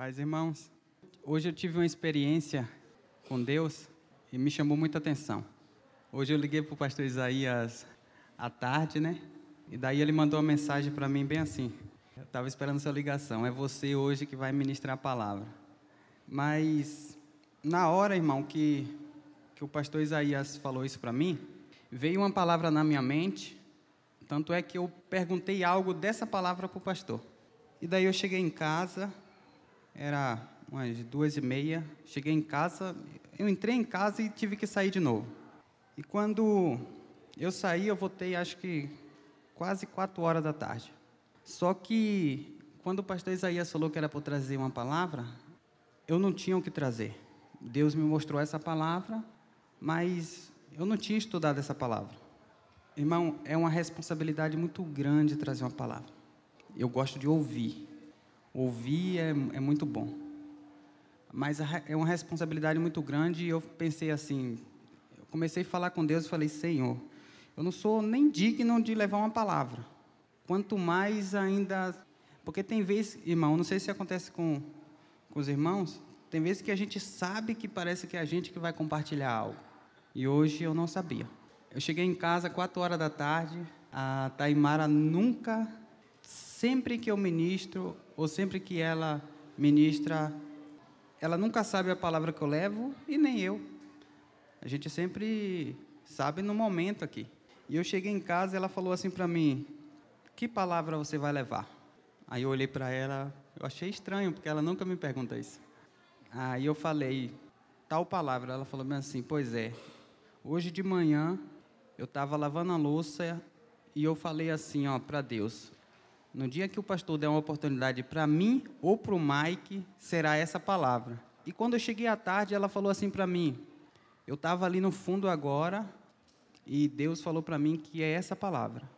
Paz, irmãos. Hoje eu tive uma experiência com Deus e me chamou muita atenção. Hoje eu liguei para o pastor Isaías à tarde, né? E daí ele mandou uma mensagem para mim bem assim. Eu estava esperando sua ligação. É você hoje que vai ministrar a palavra. Mas na hora, irmão, que, que o pastor Isaías falou isso para mim, veio uma palavra na minha mente. Tanto é que eu perguntei algo dessa palavra para o pastor. E daí eu cheguei em casa, era umas duas e meia. Cheguei em casa, eu entrei em casa e tive que sair de novo. E quando eu saí, eu voltei acho que quase quatro horas da tarde. Só que quando o pastor Isaías falou que era para trazer uma palavra, eu não tinha o que trazer. Deus me mostrou essa palavra, mas eu não tinha estudado essa palavra. Irmão, é uma responsabilidade muito grande trazer uma palavra. Eu gosto de ouvir. Ouvir é, é muito bom. Mas é uma responsabilidade muito grande e eu pensei assim, eu comecei a falar com Deus e falei, Senhor, eu não sou nem digno de levar uma palavra. Quanto mais ainda... Porque tem vezes, irmão, não sei se acontece com, com os irmãos, tem vezes que a gente sabe que parece que é a gente que vai compartilhar algo. E hoje eu não sabia. Eu cheguei em casa quatro horas da tarde, a Taimara nunca, sempre que eu ministro, ou sempre que ela ministra, ela nunca sabe a palavra que eu levo e nem eu. A gente sempre sabe no momento aqui. E eu cheguei em casa e ela falou assim para mim: Que palavra você vai levar? Aí eu olhei para ela, eu achei estranho, porque ela nunca me pergunta isso. Aí eu falei: Tal palavra. Ela falou assim: Pois é. Hoje de manhã eu estava lavando a louça e eu falei assim, ó, para Deus: no dia que o pastor der uma oportunidade para mim ou para o Mike, será essa palavra. E quando eu cheguei à tarde, ela falou assim para mim: Eu estava ali no fundo agora e Deus falou para mim que é essa palavra.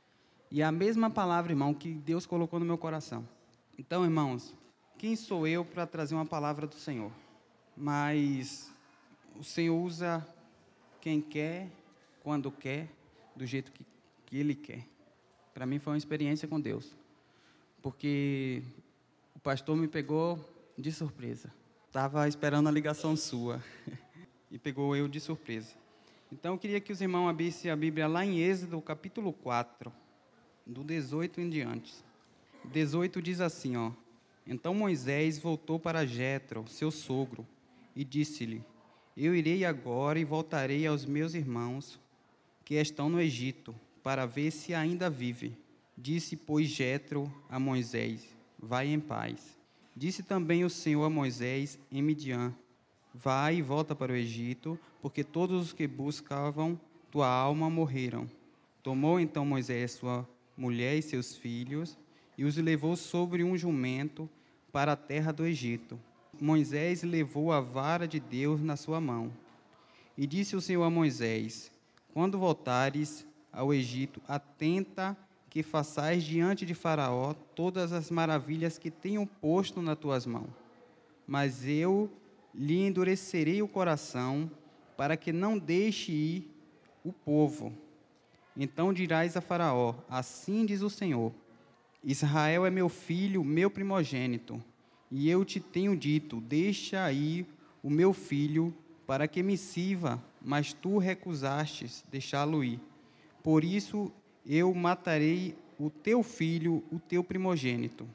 E é a mesma palavra, irmão, que Deus colocou no meu coração. Então, irmãos, quem sou eu para trazer uma palavra do Senhor? Mas o Senhor usa quem quer, quando quer, do jeito que, que Ele quer. Para mim foi uma experiência com Deus porque o pastor me pegou de surpresa. Estava esperando a ligação sua e pegou eu de surpresa. Então eu queria que os irmãos abrissem a Bíblia lá em Êxodo, capítulo 4, do 18 em diante. 18 diz assim, ó: Então Moisés voltou para Jetro, seu sogro, e disse-lhe: Eu irei agora e voltarei aos meus irmãos que estão no Egito, para ver se ainda vive. Disse, pois, Jetro a Moisés: Vai em paz. Disse também o Senhor a Moisés em Midian: Vai e volta para o Egito, porque todos os que buscavam tua alma morreram. Tomou então Moisés sua mulher e seus filhos e os levou sobre um jumento para a terra do Egito. Moisés levou a vara de Deus na sua mão. E disse o Senhor a Moisés: Quando voltares ao Egito, atenta que façais diante de Faraó todas as maravilhas que tenho posto nas tuas mãos. Mas eu lhe endurecerei o coração, para que não deixe ir o povo. Então dirás a Faraó: Assim diz o Senhor: Israel é meu filho, meu primogênito, e eu te tenho dito: Deixa aí o meu filho, para que me sirva, mas tu recusastes deixá-lo ir. Por isso eu matarei o teu filho, o teu primogênito.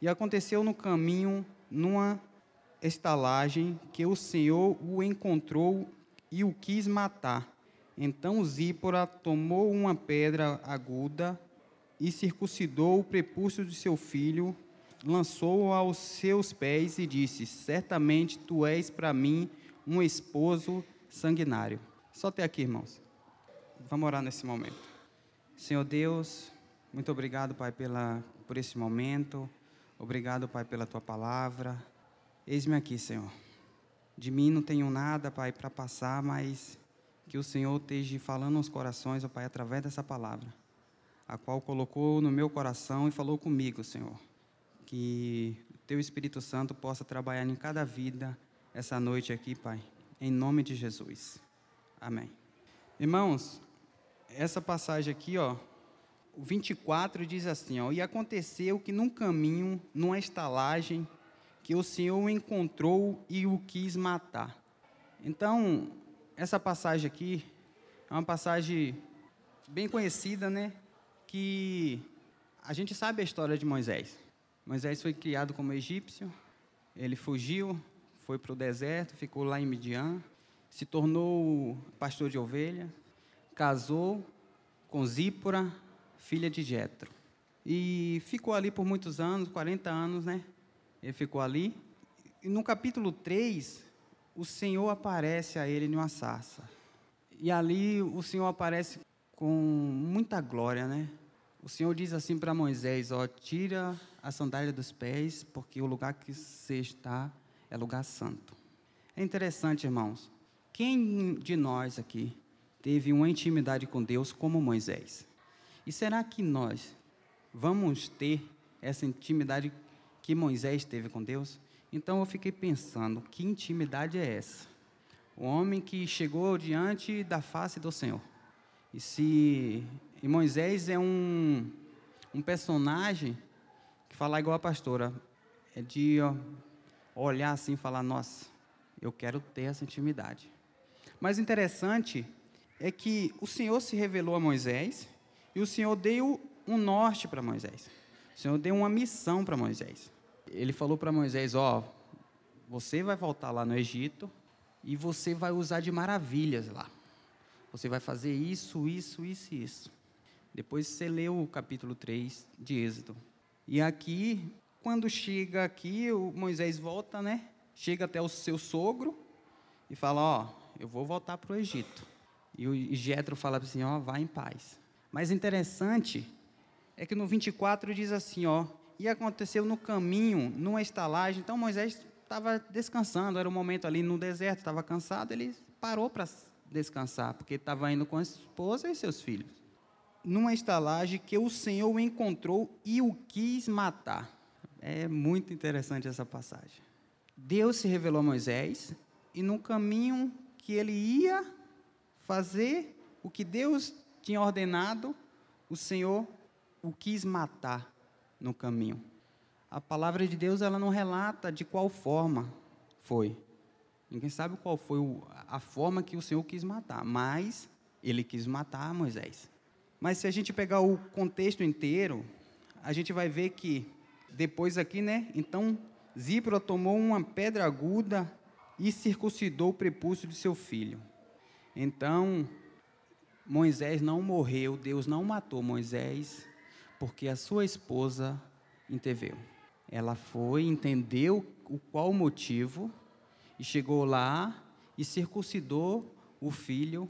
E aconteceu no caminho, numa estalagem, que o Senhor o encontrou e o quis matar. Então Zípora tomou uma pedra aguda e circuncidou o prepúcio de seu filho, lançou-o aos seus pés e disse: Certamente tu és para mim um esposo sanguinário. Só até aqui, irmãos. Vamos orar nesse momento. Senhor Deus, muito obrigado, Pai, pela, por esse momento. Obrigado, Pai, pela tua palavra. Eis-me aqui, Senhor. De mim não tenho nada, Pai, para passar, mas que o Senhor esteja falando aos corações, ó Pai, através dessa palavra, a qual colocou no meu coração e falou comigo, Senhor. Que o teu Espírito Santo possa trabalhar em cada vida essa noite aqui, Pai, em nome de Jesus. Amém. Irmãos, essa passagem aqui, ó, o 24 diz assim, ó, e aconteceu que num caminho, numa estalagem que o Senhor o encontrou e o quis matar. Então, essa passagem aqui é uma passagem bem conhecida, né? Que a gente sabe a história de Moisés. Moisés foi criado como egípcio, ele fugiu, foi para o deserto, ficou lá em Midian, se tornou pastor de ovelha, casou com Zípora, filha de Jetro. E ficou ali por muitos anos, 40 anos, né? Ele ficou ali. E no capítulo 3, o Senhor aparece a ele numa sarça. E ali o Senhor aparece com muita glória, né? O Senhor diz assim para Moisés: Ó, tira a sandália dos pés, porque o lugar que você está é lugar santo. É interessante, irmãos. Quem de nós aqui teve uma intimidade com Deus como Moisés? E será que nós vamos ter essa intimidade que Moisés teve com Deus? Então eu fiquei pensando, que intimidade é essa? O homem que chegou diante da face do Senhor. E se e Moisés é um, um personagem que fala igual a pastora, é de ó, olhar assim e falar, nossa, eu quero ter essa intimidade. Mas interessante é que o Senhor se revelou a Moisés e o Senhor deu um norte para Moisés. O Senhor deu uma missão para Moisés. Ele falou para Moisés: Ó, oh, você vai voltar lá no Egito e você vai usar de maravilhas lá. Você vai fazer isso, isso, isso e isso. Depois você lê o capítulo 3 de Êxodo. E aqui, quando chega aqui, o Moisés volta, né? Chega até o seu sogro e fala: Ó, oh, eu vou voltar para o Egito. E o Jetro fala assim: Ó, vá em paz. Mas interessante é que no 24 diz assim: Ó, e aconteceu no caminho, numa estalagem. Então Moisés estava descansando, era um momento ali no deserto, estava cansado, ele parou para descansar, porque estava indo com a esposa e seus filhos. Numa estalagem que o Senhor encontrou e o quis matar. É muito interessante essa passagem. Deus se revelou a Moisés e no caminho que ele ia fazer o que Deus tinha ordenado, o Senhor o quis matar no caminho. A palavra de Deus ela não relata de qual forma foi. Ninguém sabe qual foi a forma que o Senhor quis matar, mas ele quis matar Moisés. Mas se a gente pegar o contexto inteiro, a gente vai ver que depois aqui, né? Então Zípora tomou uma pedra aguda e circuncidou o prepúcio de seu filho. Então Moisés não morreu, Deus não matou Moisés, porque a sua esposa interveio. Ela foi, entendeu o qual motivo e chegou lá e circuncidou o filho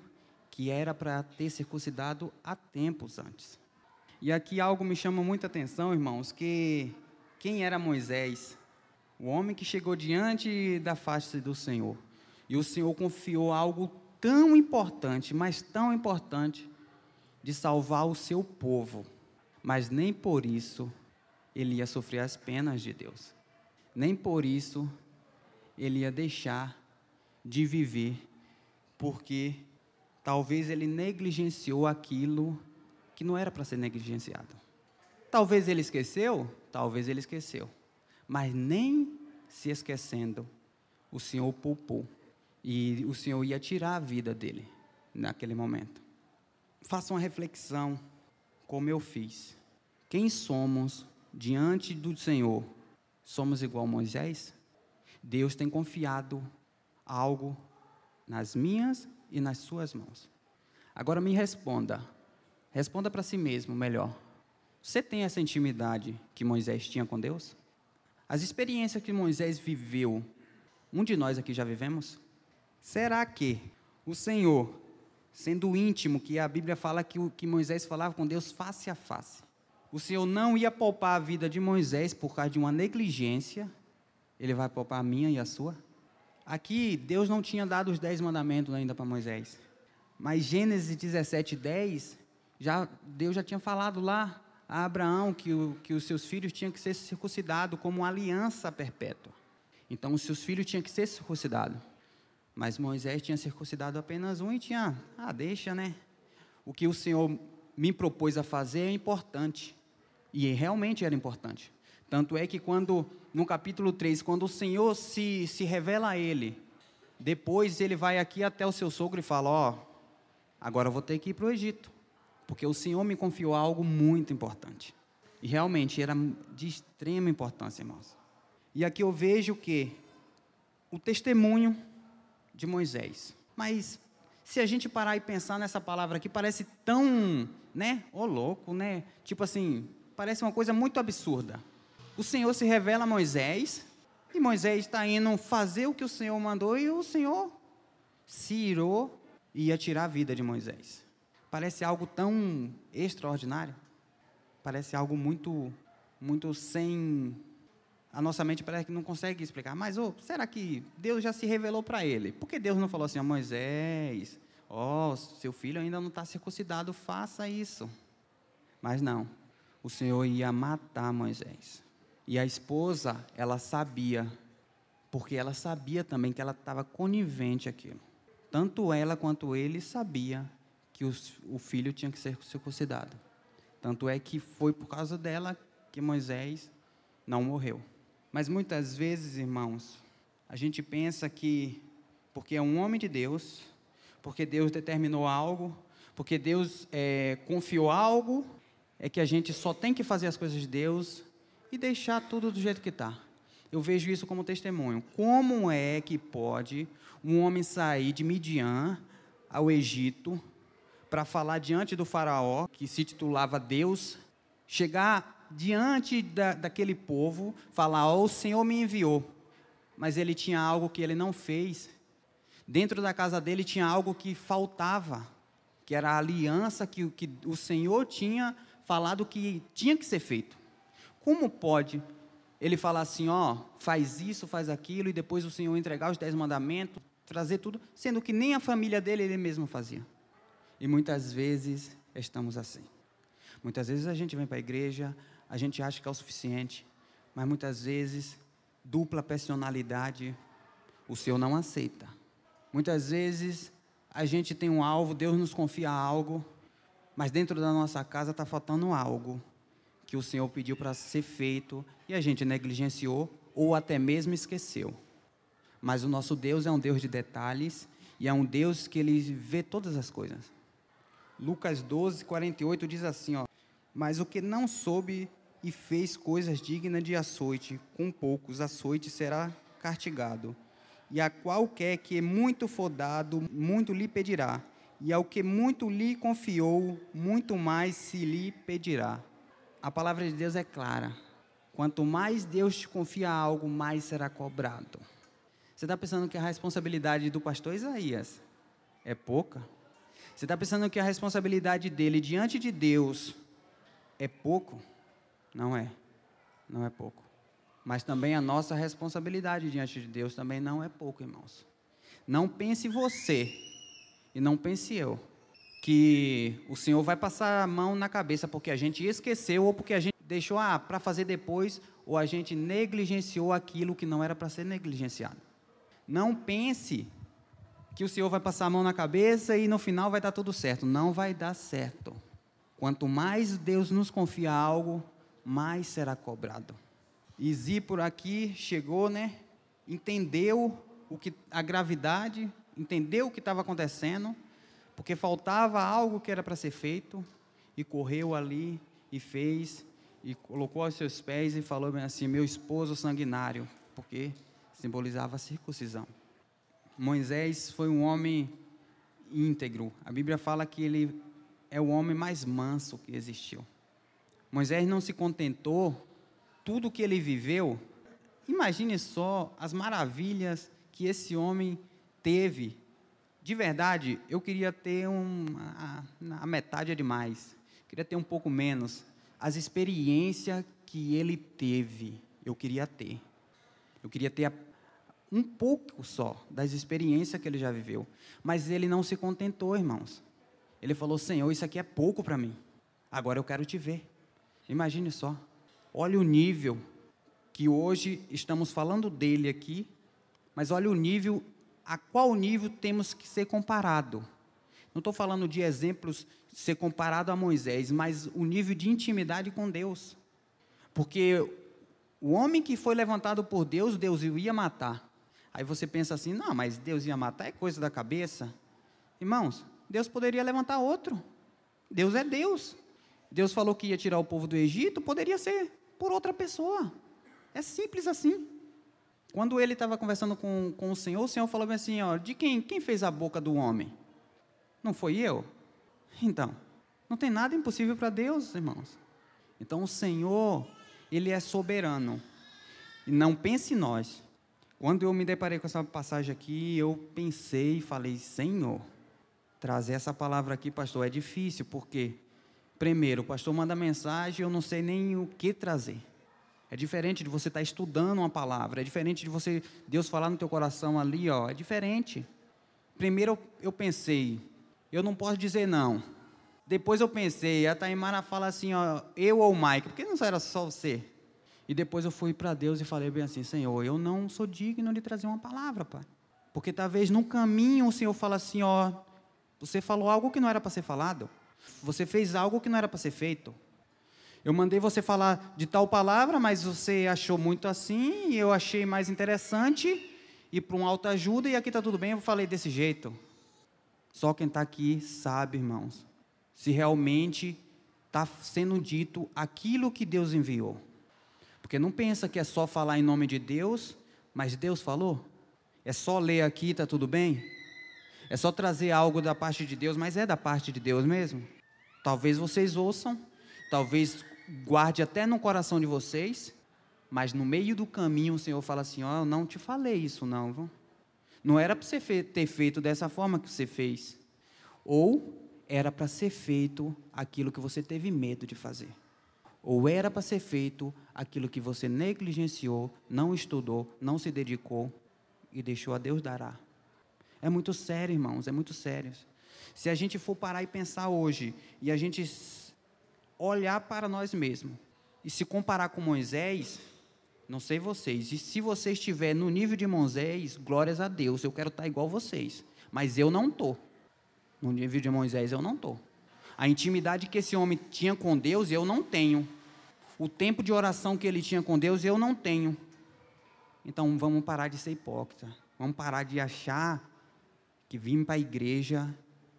que era para ter circuncidado há tempos antes. E aqui algo me chama muita atenção, irmãos, que quem era Moisés? O homem que chegou diante da face do Senhor. E o Senhor confiou algo tão importante, mas tão importante, de salvar o seu povo mas nem por isso ele ia sofrer as penas de Deus. Nem por isso ele ia deixar de viver, porque talvez ele negligenciou aquilo que não era para ser negligenciado. Talvez ele esqueceu, talvez ele esqueceu, mas nem se esquecendo, o Senhor poupou e o Senhor ia tirar a vida dele naquele momento. Faça uma reflexão como eu fiz. Quem somos diante do Senhor? Somos igual a Moisés? Deus tem confiado algo nas minhas e nas suas mãos. Agora me responda. Responda para si mesmo melhor. Você tem essa intimidade que Moisés tinha com Deus? As experiências que Moisés viveu, um de nós aqui já vivemos? Será que o Senhor sendo íntimo, que a Bíblia fala que, o, que Moisés falava com Deus face a face. O Senhor não ia poupar a vida de Moisés por causa de uma negligência, ele vai poupar a minha e a sua. Aqui, Deus não tinha dado os dez mandamentos ainda para Moisés. Mas Gênesis 17, 10, já, Deus já tinha falado lá a Abraão que, o, que os seus filhos tinham que ser circuncidados como uma aliança perpétua. Então, os seus filhos tinham que ser circuncidados. Mas Moisés tinha circuncidado apenas um e tinha, ah, deixa, né? O que o Senhor me propôs a fazer é importante. E realmente era importante. Tanto é que quando, no capítulo 3, quando o Senhor se, se revela a ele, depois ele vai aqui até o seu sogro e fala: Ó, oh, agora eu vou ter que ir para o Egito, porque o Senhor me confiou algo muito importante. E realmente era de extrema importância, irmãos. E aqui eu vejo que o testemunho de Moisés. Mas se a gente parar e pensar nessa palavra aqui, parece tão, né? Ô oh, louco, né? Tipo assim, parece uma coisa muito absurda. O Senhor se revela a Moisés, e Moisés está indo fazer o que o Senhor mandou, e o Senhor se irou e ia tirar a vida de Moisés. Parece algo tão extraordinário. Parece algo muito, muito sem. A nossa mente parece que não consegue explicar. Mas, oh, será que Deus já se revelou para ele? Por que Deus não falou assim, a Moisés, ó, oh, seu filho ainda não está circuncidado, faça isso. Mas não, o Senhor ia matar Moisés. E a esposa, ela sabia, porque ela sabia também que ela estava conivente aquilo. Tanto ela quanto ele sabia que os, o filho tinha que ser circuncidado. Tanto é que foi por causa dela que Moisés não morreu. Mas muitas vezes, irmãos, a gente pensa que porque é um homem de Deus, porque Deus determinou algo, porque Deus é, confiou algo, é que a gente só tem que fazer as coisas de Deus e deixar tudo do jeito que está. Eu vejo isso como testemunho. Como é que pode um homem sair de Midian ao Egito para falar diante do faraó, que se titulava Deus, chegar diante da, daquele povo, falar: oh, o Senhor me enviou, mas ele tinha algo que ele não fez. Dentro da casa dele tinha algo que faltava, que era a aliança que, que o Senhor tinha falado que tinha que ser feito. Como pode ele falar assim, ó, faz isso, faz aquilo, e depois o Senhor entregar os dez mandamentos, trazer tudo, sendo que nem a família dele ele mesmo fazia? E muitas vezes estamos assim. Muitas vezes a gente vem para a igreja, a gente acha que é o suficiente, mas muitas vezes dupla personalidade o Senhor não aceita. Muitas vezes a gente tem um alvo, Deus nos confia algo, mas dentro da nossa casa está faltando algo que o Senhor pediu para ser feito e a gente negligenciou ou até mesmo esqueceu. Mas o nosso Deus é um Deus de detalhes e é um Deus que ele vê todas as coisas. Lucas 12, 48 diz assim: ó, Mas o que não soube e fez coisas dignas de açoite, com poucos açoites será castigado. E a qualquer que muito for dado, muito lhe pedirá. E ao que muito lhe confiou, muito mais se lhe pedirá a palavra de Deus é clara. Quanto mais Deus te confia algo, mais será cobrado. Você está pensando que a responsabilidade do pastor Isaías é pouca? Você está pensando que a responsabilidade dele diante de Deus é pouco? Não é. Não é pouco. Mas também a nossa responsabilidade diante de Deus também não é pouco, irmãos. Não pense você e não pense eu que o Senhor vai passar a mão na cabeça porque a gente esqueceu ou porque a gente deixou ah, para fazer depois ou a gente negligenciou aquilo que não era para ser negligenciado. Não pense que o Senhor vai passar a mão na cabeça e no final vai dar tudo certo. Não vai dar certo. Quanto mais Deus nos confia algo, mais será cobrado. E por aqui chegou, né? Entendeu o que a gravidade, entendeu o que estava acontecendo porque faltava algo que era para ser feito, e correu ali e fez, e colocou aos seus pés e falou assim: Meu esposo sanguinário, porque simbolizava a circuncisão. Moisés foi um homem íntegro. A Bíblia fala que ele é o homem mais manso que existiu. Moisés não se contentou, tudo que ele viveu. Imagine só as maravilhas que esse homem teve de verdade, eu queria ter um. A, a metade é demais. Queria ter um pouco menos. As experiências que ele teve, eu queria ter. Eu queria ter um pouco só das experiências que ele já viveu. Mas ele não se contentou, irmãos. Ele falou: Senhor, isso aqui é pouco para mim. Agora eu quero te ver. Imagine só. Olha o nível que hoje estamos falando dele aqui, mas olha o nível a qual nível temos que ser comparado. Não estou falando de exemplos ser comparado a Moisés, mas o nível de intimidade com Deus. Porque O homem que foi levantado por Deus, Deus ia matar. Aí você pensa assim: não, mas Deus ia matar é coisa da cabeça. Irmãos, Deus poderia levantar outro. Deus é Deus. Deus falou que ia tirar o povo do Egito, poderia ser por outra pessoa. É simples assim. Quando ele estava conversando com, com o Senhor, o Senhor falou assim: ó, de quem, quem fez a boca do homem? Não foi eu? Então, não tem nada impossível para Deus, irmãos. Então o Senhor, Ele é soberano. E não pense em nós. Quando eu me deparei com essa passagem aqui, eu pensei e falei, Senhor, trazer essa palavra aqui, pastor, é difícil, porque, primeiro, o pastor manda mensagem, eu não sei nem o que trazer. É diferente de você estar estudando uma palavra, é diferente de você, Deus falar no teu coração ali, ó, é diferente. Primeiro eu pensei, eu não posso dizer não. Depois eu pensei, a Taimara fala assim, ó, eu ou o Mike, por que não era só você? E depois eu fui para Deus e falei bem assim, Senhor, eu não sou digno de trazer uma palavra, Pai. Porque talvez no caminho o Senhor fala assim, ó, você falou algo que não era para ser falado. Você fez algo que não era para ser feito. Eu mandei você falar de tal palavra, mas você achou muito assim, e eu achei mais interessante ir para um autoajuda e aqui está tudo bem, eu falei desse jeito. Só quem está aqui sabe, irmãos se realmente está sendo dito aquilo que Deus enviou. Porque não pensa que é só falar em nome de Deus, mas Deus falou. É só ler aqui, está tudo bem? É só trazer algo da parte de Deus, mas é da parte de Deus mesmo? Talvez vocês ouçam, talvez guarde até no coração de vocês, mas no meio do caminho o Senhor fala assim: Ó, oh, eu não te falei isso, não. Viu? Não era para você ter feito dessa forma que você fez. Ou era para ser feito aquilo que você teve medo de fazer. Ou era para ser feito aquilo que você negligenciou, não estudou, não se dedicou e deixou a Deus dará. É muito sério, irmãos, é muito sério. Se a gente for parar e pensar hoje, e a gente olhar para nós mesmos, e se comparar com Moisés, não sei vocês, e se você estiver no nível de Moisés, glórias a Deus, eu quero estar igual vocês, mas eu não estou. No nível de Moisés eu não estou. A intimidade que esse homem tinha com Deus eu não tenho. O tempo de oração que ele tinha com Deus eu não tenho. Então vamos parar de ser hipócrita. Vamos parar de achar que vir para a igreja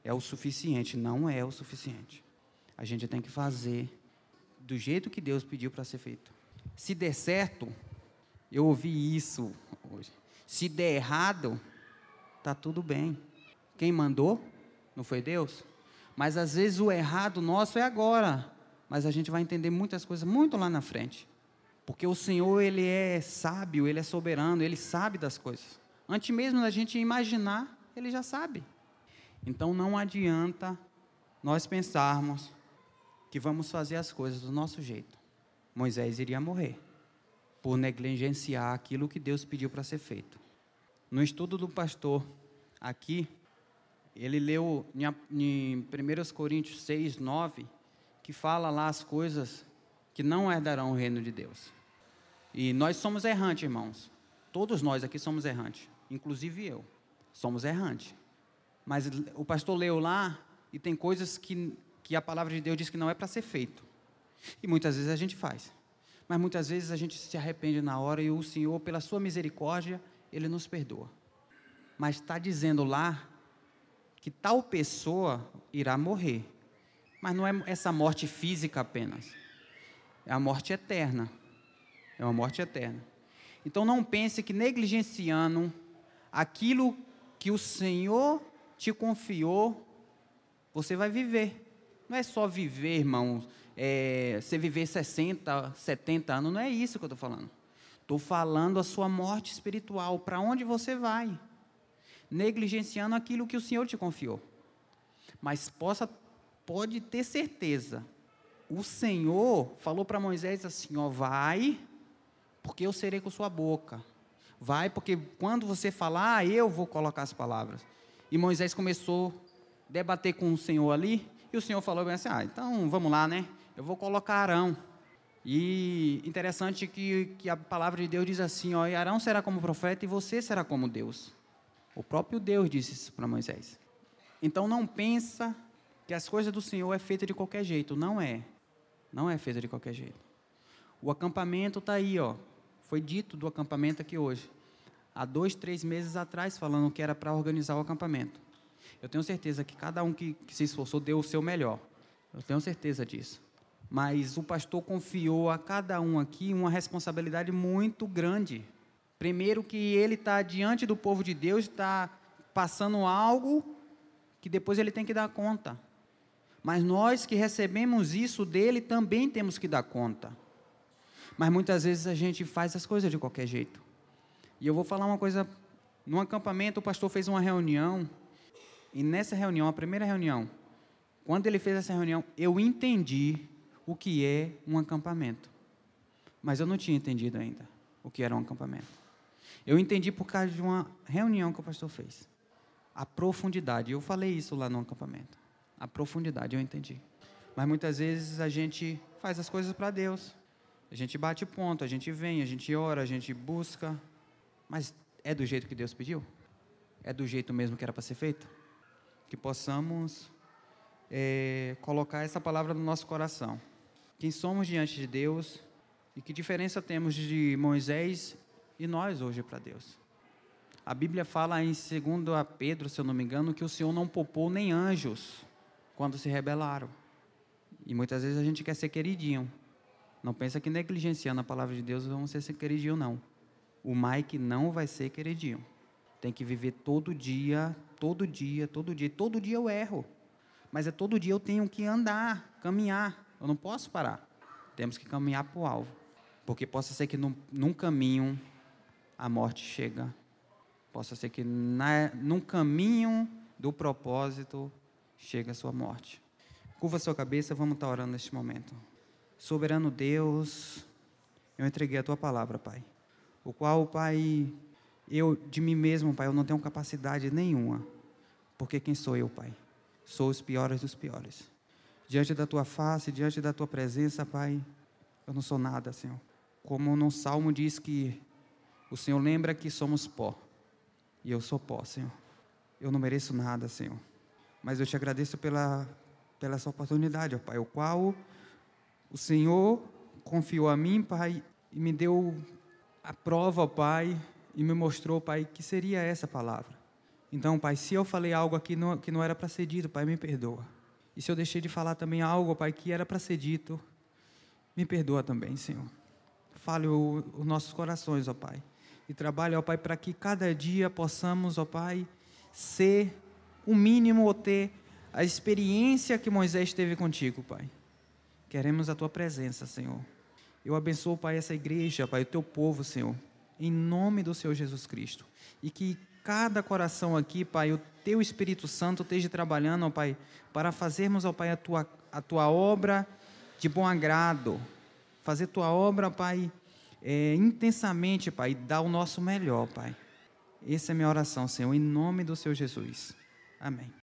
é o suficiente. Não é o suficiente. A gente tem que fazer do jeito que Deus pediu para ser feito. Se der certo, eu ouvi isso hoje. Se der errado, tá tudo bem. Quem mandou? Não foi Deus? Mas às vezes o errado nosso é agora. Mas a gente vai entender muitas coisas muito lá na frente. Porque o Senhor, Ele é sábio, Ele é soberano, Ele sabe das coisas. Antes mesmo da gente imaginar, Ele já sabe. Então não adianta nós pensarmos que vamos fazer as coisas do nosso jeito. Moisés iria morrer por negligenciar aquilo que Deus pediu para ser feito. No estudo do pastor aqui, ele leu em 1 Coríntios 6, 9, que fala lá as coisas que não herdarão o reino de Deus. E nós somos errantes, irmãos. Todos nós aqui somos errantes, inclusive eu. Somos errantes. Mas o pastor leu lá e tem coisas que, que a palavra de Deus diz que não é para ser feito. E muitas vezes a gente faz. Mas muitas vezes a gente se arrepende na hora e o Senhor, pela sua misericórdia, Ele nos perdoa. Mas está dizendo lá que tal pessoa irá morrer. Mas não é essa morte física apenas. É a morte eterna. É uma morte eterna. Então não pense que negligenciando aquilo que o Senhor te confiou, você vai viver. Não é só viver, irmãos, é, você viver 60, 70 anos, não é isso que eu estou falando. Estou falando a sua morte espiritual, para onde você vai negligenciando aquilo que o Senhor te confiou. Mas possa, pode ter certeza, o Senhor falou para Moisés assim: ó, vai, porque eu serei com sua boca. Vai, porque quando você falar, eu vou colocar as palavras. E Moisés começou a debater com o Senhor ali, e o Senhor falou assim: ah, então vamos lá, né? Eu vou colocar Arão. E interessante que, que a palavra de Deus diz assim: ó, Arão será como profeta e você será como Deus. O próprio Deus disse isso para Moisés. Então não pensa que as coisas do Senhor é feita de qualquer jeito. Não é. Não é feita de qualquer jeito. O acampamento está aí, ó. foi dito do acampamento aqui hoje. Há dois, três meses atrás, falando que era para organizar o acampamento. Eu tenho certeza que cada um que, que se esforçou deu o seu melhor. Eu tenho certeza disso. Mas o pastor confiou a cada um aqui uma responsabilidade muito grande. Primeiro, que ele está diante do povo de Deus, está passando algo que depois ele tem que dar conta. Mas nós que recebemos isso dele também temos que dar conta. Mas muitas vezes a gente faz as coisas de qualquer jeito. E eu vou falar uma coisa: no acampamento, o pastor fez uma reunião, e nessa reunião, a primeira reunião, quando ele fez essa reunião, eu entendi o que é um acampamento. Mas eu não tinha entendido ainda o que era um acampamento. Eu entendi por causa de uma reunião que o pastor fez. A profundidade. Eu falei isso lá no acampamento. A profundidade, eu entendi. Mas muitas vezes a gente faz as coisas para Deus. A gente bate ponto, a gente vem, a gente ora, a gente busca. Mas é do jeito que Deus pediu? É do jeito mesmo que era para ser feito? Que possamos é, colocar essa palavra no nosso coração. Quem somos diante de Deus e que diferença temos de Moisés e nós hoje para Deus. A Bíblia fala em 2 Pedro, se eu não me engano, que o Senhor não poupou nem anjos quando se rebelaram. E muitas vezes a gente quer ser queridinho. Não pensa que negligenciando a palavra de Deus vamos ser queridinho, não. O Mike não vai ser queridinho. Tem que viver todo dia, todo dia, todo dia. Todo dia eu erro. Mas é todo dia eu tenho que andar, caminhar. Eu não posso parar. Temos que caminhar para o alvo. Porque possa ser que num, num caminho a morte chega. Possa ser que na, num caminho do propósito chega a sua morte. Curva sua cabeça, vamos estar orando neste momento. Soberano Deus, eu entreguei a tua palavra, Pai. O qual, Pai, eu de mim mesmo, Pai, eu não tenho capacidade nenhuma. Porque quem sou eu, Pai? Sou os piores dos piores. Diante da tua face, diante da tua presença, Pai, eu não sou nada, Senhor. Como no salmo diz que o Senhor lembra que somos pó. E eu sou pó, Senhor. Eu não mereço nada, Senhor. Mas eu te agradeço pela, pela essa oportunidade, ó Pai, o qual o Senhor confiou a mim, Pai, e me deu a prova, ó Pai, e me mostrou, Pai, que seria essa palavra. Então, Pai, se eu falei algo aqui não, que não era para ser dito, Pai, me perdoa. E se eu deixei de falar também algo, Pai, que era para ser dito, me perdoa também, Senhor. Fale os nossos corações, ó Pai e trabalhe, ó Pai, para que cada dia possamos, ó Pai, ser o mínimo ou ter a experiência que Moisés teve contigo, Pai. Queremos a tua presença, Senhor. Eu abençoo, Pai, essa igreja, Pai, o teu povo, Senhor, em nome do Senhor Jesus Cristo. E que cada coração aqui, Pai, o teu Espírito Santo esteja trabalhando, ó Pai, para fazermos, ó Pai, a tua, a tua obra de bom agrado. Fazer tua obra, Pai, é, intensamente, Pai, dar o nosso melhor, Pai. Essa é a minha oração, Senhor, em nome do Senhor Jesus. Amém.